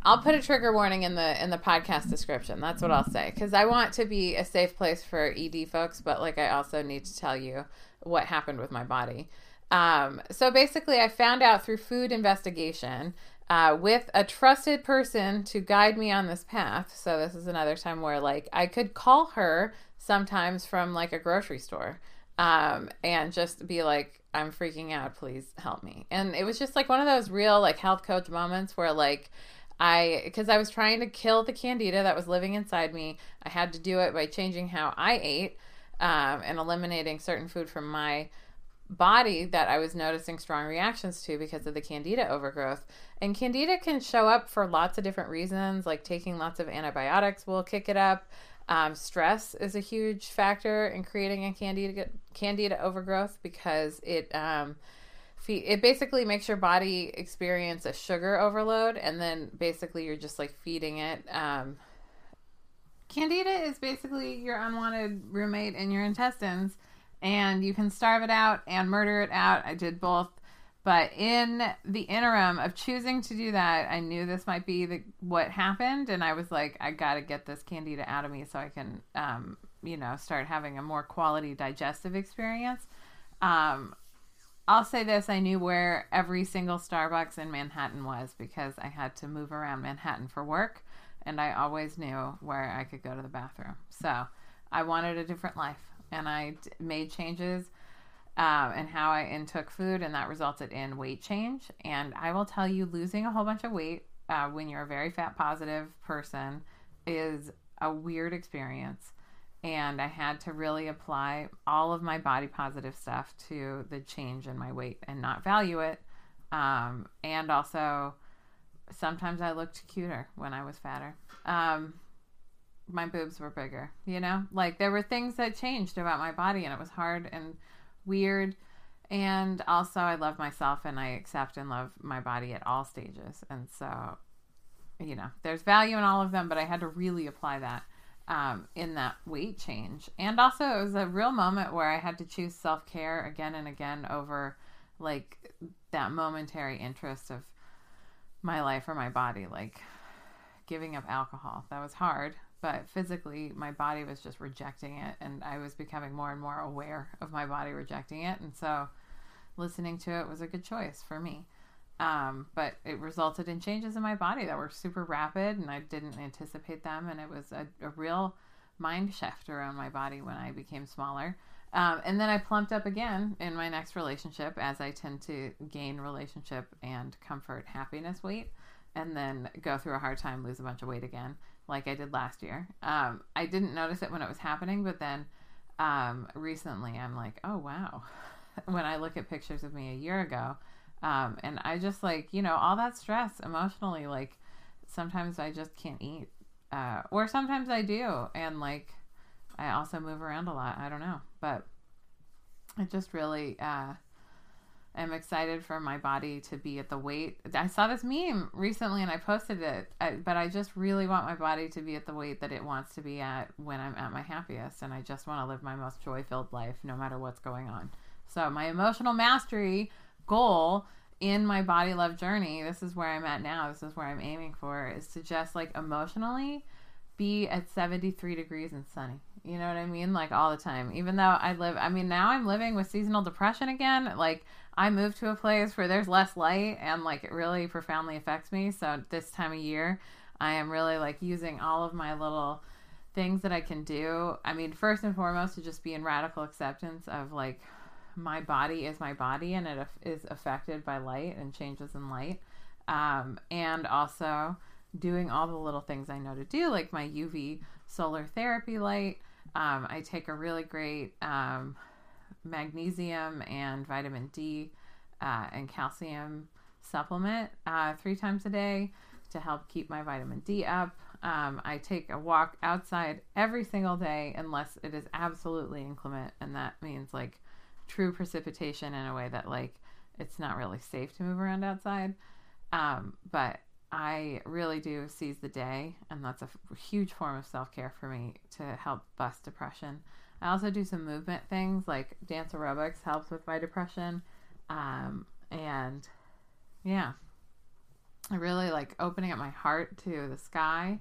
I'll put a trigger warning in the in the podcast description. That's what I'll say because I want to be a safe place for ED folks, but like I also need to tell you what happened with my body. Um, so basically, I found out through food investigation uh, with a trusted person to guide me on this path. So this is another time where like I could call her sometimes from like a grocery store um, and just be like, I'm freaking out. Please help me. And it was just like one of those real like health coach moments where like I because I was trying to kill the candida that was living inside me. I had to do it by changing how I ate um, and eliminating certain food from my body that I was noticing strong reactions to because of the candida overgrowth. And candida can show up for lots of different reasons, like taking lots of antibiotics will kick it up. Um, stress is a huge factor in creating a candida candida overgrowth because it um, it basically makes your body experience a sugar overload and then basically you're just like feeding it um, candida is basically your unwanted roommate in your intestines and you can starve it out and murder it out. I did both. But in the interim of choosing to do that i knew this might be the, what happened and i was like i gotta get this candida out of me so i can um, you know start having a more quality digestive experience. Um, I'll say this I knew where every single Starbucks in Manhattan was because I had to move around Manhattan for work and I always knew where I could go to the bathroom. So I wanted a different life and I d- made changes um, and how I intook food, and that resulted in weight change. And I will tell you, losing a whole bunch of weight uh, when you're a very fat positive person is a weird experience and I had to really apply all of my body positive stuff to the change in my weight and not value it. Um, and also, sometimes I looked cuter when I was fatter. Um, my boobs were bigger, you know? Like there were things that changed about my body and it was hard and weird. And also, I love myself and I accept and love my body at all stages. And so, you know, there's value in all of them, but I had to really apply that um, in that weight change. And also, it was a real moment where I had to choose self care again and again over like that momentary interest of my life or my body, like giving up alcohol. That was hard, but physically, my body was just rejecting it, and I was becoming more and more aware of my body rejecting it. And so, listening to it was a good choice for me. Um, but it resulted in changes in my body that were super rapid and I didn't anticipate them. And it was a, a real mind shift around my body when I became smaller. Um, and then I plumped up again in my next relationship as I tend to gain relationship and comfort, happiness weight, and then go through a hard time, lose a bunch of weight again, like I did last year. Um, I didn't notice it when it was happening, but then um, recently I'm like, oh wow. [LAUGHS] when I look at pictures of me a year ago, um, and I just like, you know, all that stress emotionally, like sometimes I just can't eat. Uh, or sometimes I do. And like, I also move around a lot. I don't know. But I just really uh, am excited for my body to be at the weight. I saw this meme recently and I posted it, I, but I just really want my body to be at the weight that it wants to be at when I'm at my happiest. And I just want to live my most joy filled life no matter what's going on. So, my emotional mastery goal in my body love journey, this is where I'm at now. This is where I'm aiming for is to just like emotionally be at 73 degrees and sunny. You know what I mean? Like all the time. Even though I live, I mean, now I'm living with seasonal depression again. Like I moved to a place where there's less light and like it really profoundly affects me. So this time of year, I am really like using all of my little things that I can do. I mean, first and foremost, to just be in radical acceptance of like my body is my body and it is affected by light and changes in light. Um, and also doing all the little things I know to do, like my UV solar therapy light. Um, I take a really great um, magnesium and vitamin D uh, and calcium supplement uh, three times a day to help keep my vitamin D up. Um, I take a walk outside every single day unless it is absolutely inclement, and that means like true precipitation in a way that like it's not really safe to move around outside. Um, but I really do seize the day, and that's a f- huge form of self care for me to help bust depression. I also do some movement things like dance aerobics helps with my depression. Um, and yeah, I really like opening up my heart to the sky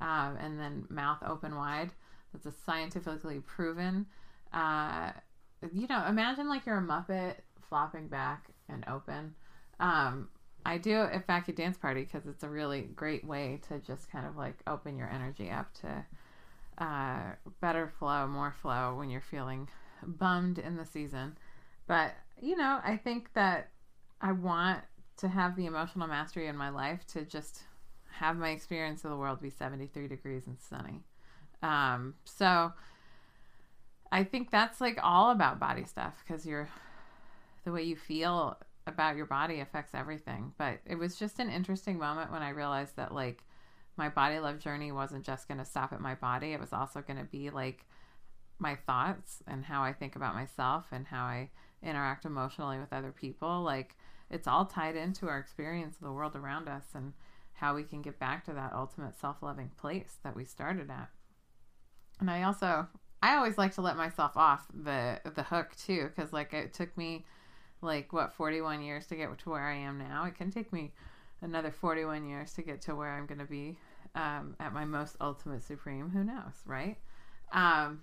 um, and then mouth open wide. That's a scientifically proven. Uh, you know, imagine like you're a Muppet flopping back and open. Um, I do Fat Kid Dance Party because it's a really great way to just kind of like open your energy up to uh, better flow, more flow when you're feeling bummed in the season. But, you know, I think that I want to have the emotional mastery in my life to just have my experience of the world be 73 degrees and sunny. Um, so I think that's like all about body stuff because you're the way you feel about your body affects everything. But it was just an interesting moment when I realized that like my body love journey wasn't just going to stop at my body, it was also going to be like my thoughts and how I think about myself and how I interact emotionally with other people. Like it's all tied into our experience of the world around us and how we can get back to that ultimate self-loving place that we started at. And I also I always like to let myself off the the hook too cuz like it took me like what 41 years to get to where I am now. It can take me another 41 years to get to where I'm going to be um, at my most ultimate supreme. Who knows, right? Um,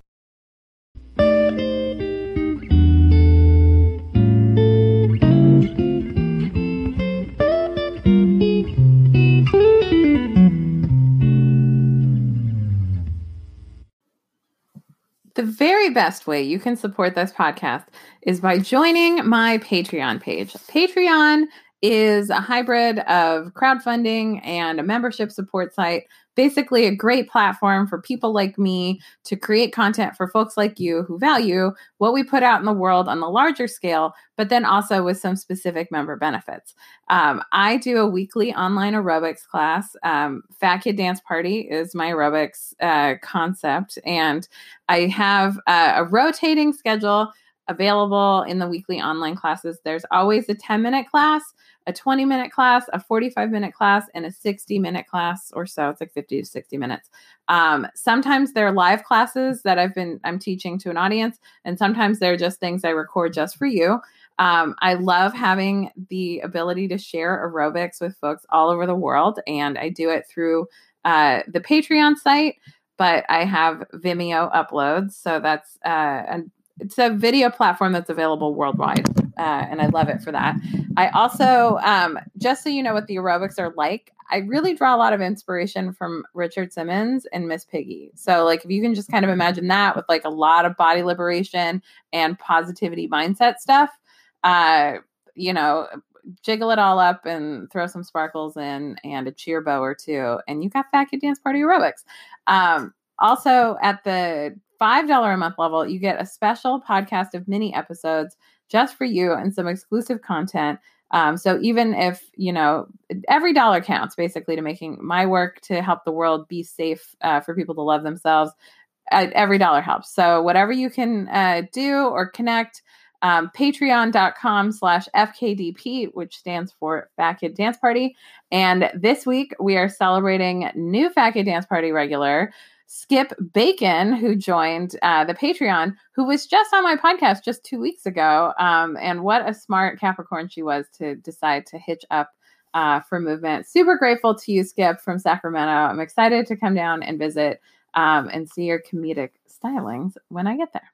The very best way you can support this podcast is by joining my Patreon page. Patreon is a hybrid of crowdfunding and a membership support site. Basically, a great platform for people like me to create content for folks like you who value what we put out in the world on the larger scale, but then also with some specific member benefits. Um, I do a weekly online aerobics class. Um, Fat Kid Dance Party is my aerobics uh, concept, and I have uh, a rotating schedule available in the weekly online classes. There's always a 10 minute class a 20 minute class, a 45 minute class, and a 60 minute class or so. It's like 50 to 60 minutes. Um, sometimes they're live classes that I've been I'm teaching to an audience, and sometimes they're just things I record just for you. Um, I love having the ability to share aerobics with folks all over the world, and I do it through uh, the Patreon site. But I have Vimeo uploads, so that's uh, it's a video platform that's available worldwide, uh, and I love it for that. I also, um, just so you know what the aerobics are like, I really draw a lot of inspiration from Richard Simmons and Miss Piggy. So, like, if you can just kind of imagine that with like a lot of body liberation and positivity mindset stuff, uh, you know, jiggle it all up and throw some sparkles in and a cheer bow or two, and you got Fat Kid Dance Party aerobics. Um, also, at the $5 a month level, you get a special podcast of mini episodes just for you and some exclusive content. Um, so even if, you know, every dollar counts basically to making my work to help the world be safe uh, for people to love themselves, uh, every dollar helps. So whatever you can uh, do or connect, um, patreon.com slash FKDP, which stands for Fat Kid Dance Party. And this week we are celebrating new Fat Kid Dance Party regular. Skip Bacon, who joined uh, the Patreon, who was just on my podcast just two weeks ago. Um, and what a smart Capricorn she was to decide to hitch up uh, for movement. Super grateful to you, Skip, from Sacramento. I'm excited to come down and visit um, and see your comedic stylings when I get there.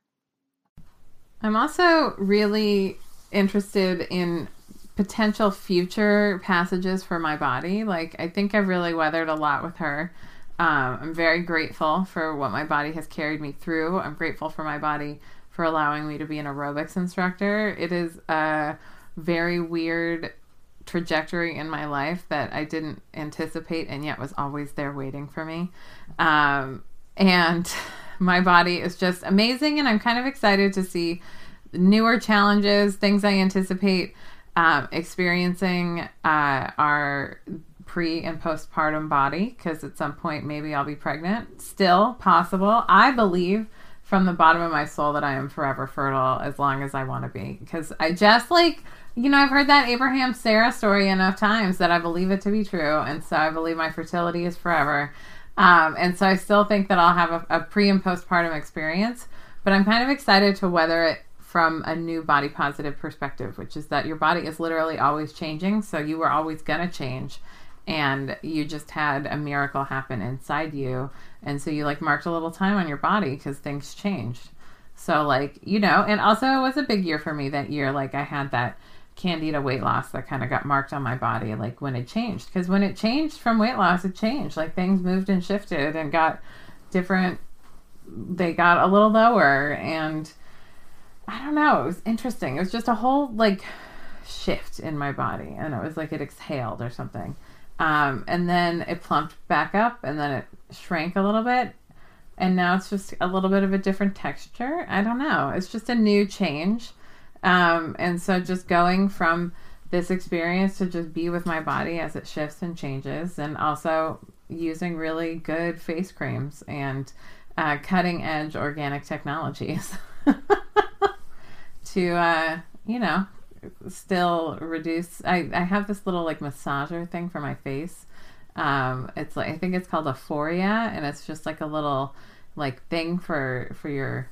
I'm also really interested in potential future passages for my body. Like, I think I've really weathered a lot with her. Um, I'm very grateful for what my body has carried me through. I'm grateful for my body for allowing me to be an aerobics instructor. It is a very weird trajectory in my life that I didn't anticipate and yet was always there waiting for me. Um, and [LAUGHS] my body is just amazing, and I'm kind of excited to see newer challenges, things I anticipate um, experiencing uh, our pre and postpartum body because at some point maybe I'll be pregnant. Still possible. I believe from the bottom of my soul that I am forever fertile as long as I want to be because I just like you know, I've heard that Abraham Sarah story enough times that I believe it to be true. And so I believe my fertility is forever. Um, and so I still think that I'll have a, a pre and postpartum experience, but I'm kind of excited to weather it from a new body positive perspective, which is that your body is literally always changing. So you were always going to change. And you just had a miracle happen inside you. And so you like marked a little time on your body because things changed. So, like, you know, and also it was a big year for me that year. Like, I had that candida weight loss that kind of got marked on my body like when it changed because when it changed from weight loss it changed like things moved and shifted and got different they got a little lower and i don't know it was interesting it was just a whole like shift in my body and it was like it exhaled or something um, and then it plumped back up and then it shrank a little bit. And now it's just a little bit of a different texture. I don't know. It's just a new change. Um, and so just going from this experience to just be with my body as it shifts and changes, and also using really good face creams and uh, cutting edge organic technologies [LAUGHS] to, uh, you know, still reduce. I, I have this little like massager thing for my face. Um, it's like I think it's called Aphoria, and it's just like a little like thing for for your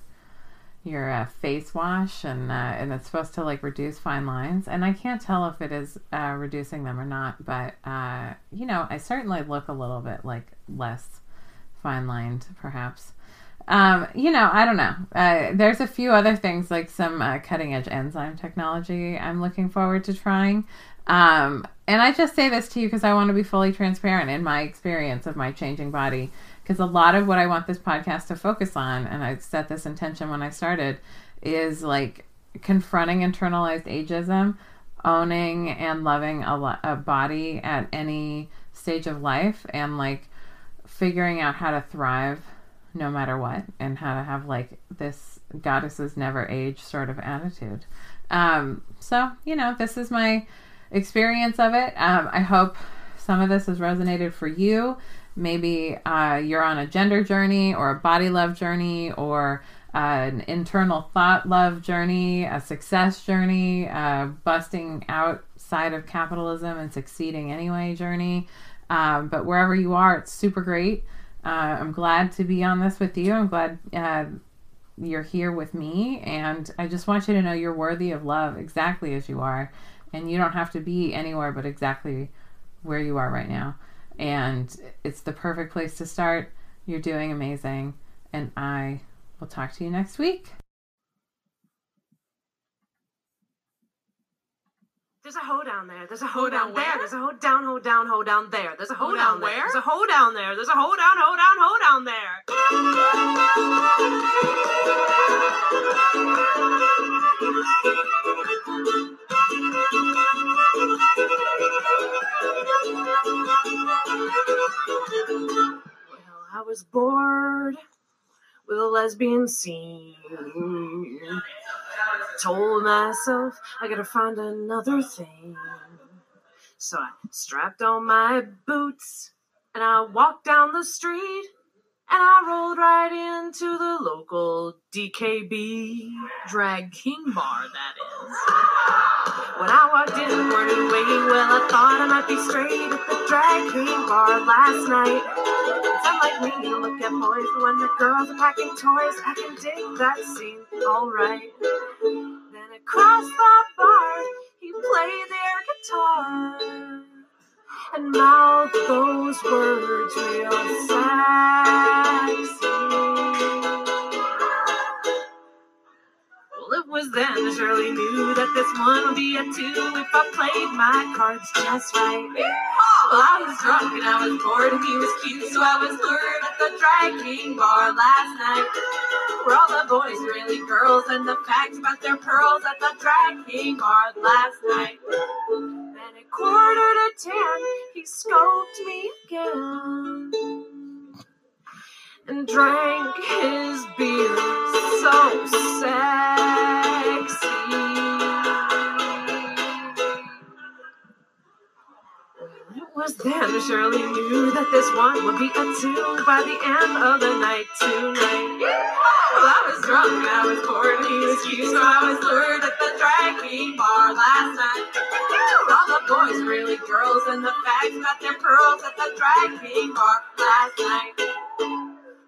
your uh, face wash and uh, and it's supposed to like reduce fine lines and i can't tell if it is uh, reducing them or not but uh, you know i certainly look a little bit like less fine lined perhaps um, you know i don't know. Uh, there's a few other things like some uh, cutting edge enzyme technology i'm looking forward to trying. Um, and i just say this to you because i want to be fully transparent in my experience of my changing body. Because a lot of what I want this podcast to focus on, and I set this intention when I started, is like confronting internalized ageism, owning and loving a, a body at any stage of life, and like figuring out how to thrive no matter what, and how to have like this goddesses never age sort of attitude. Um, so, you know, this is my experience of it. Um, I hope some of this has resonated for you. Maybe uh, you're on a gender journey or a body love journey or uh, an internal thought love journey, a success journey, uh, busting outside of capitalism and succeeding anyway journey. Um, but wherever you are, it's super great. Uh, I'm glad to be on this with you. I'm glad uh, you're here with me. And I just want you to know you're worthy of love exactly as you are. And you don't have to be anywhere but exactly where you are right now and it's the perfect place to start. You're doing amazing, and I will talk to you next week. There's a hoe down there. There's a hoe down, down there. There's a hoe down, hoe down, hoe down there. There's a hoe, hoe down, down there. There's a hoe down there. There's a hoe down, hoe down, hoe down there. Well, I was bored with a lesbian scene. Told myself I gotta find another thing. So I strapped on my boots and I walked down the street and I rolled right into the local DKB drag king bar, that is. When I walked in, morning waiting, well, I thought I might be straight at the drag king bar last night. Some like me to look at boys, but when the girls are packing toys, I can dig that scene, alright. Across the bar, he played their guitar and mouth those words real sexy. Well, it was then I surely knew that this one would be a two if I played my cards just right. Well, I was drunk and I was bored and he was cute, so I was lured at the Drag King bar last night. Were all the boys really girls and the facts about their pearls at the Drag King bar last night. Then at quarter to ten, he scoped me again and drank his beer so sexy. Was then surely knew that this one would be a two by the end of the night tonight. Well, I was drunk I was was cute, so I was lured at the drag bar last night. All the boys, really girls, and the fags got their pearls at the drag bar last night.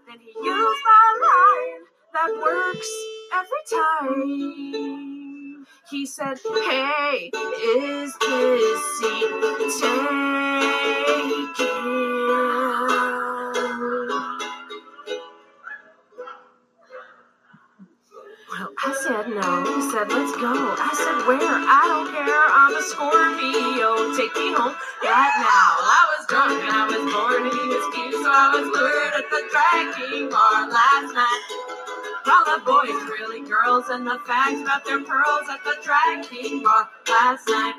Then he used my line that works every time. He said, Hey, is this seat taken? Well, I said no. He said, let's go. I said, where? I don't care. I'm a Scorpio. Take me home right now. I was drunk and I was bored and he was cute, so I was lured at the drag bar last night. All the boys, really girls, and the fags got their pearls at the drag king bar last night.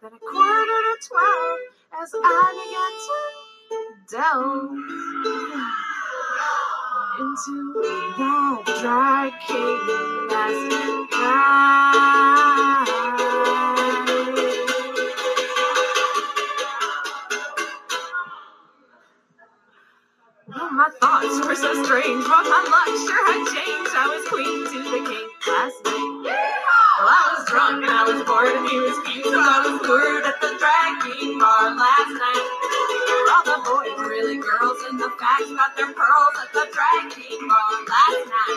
Then a quarter to twelve, as I began to delve into that drag king last night. My thoughts were so strange, but my luck sure had changed. I was queen to the king last night. Well, I was drunk and I was bored and he was cute, so I was lured at the drag king bar last night. All the boys, really girls, and the fags got their pearls at the drag king bar last night.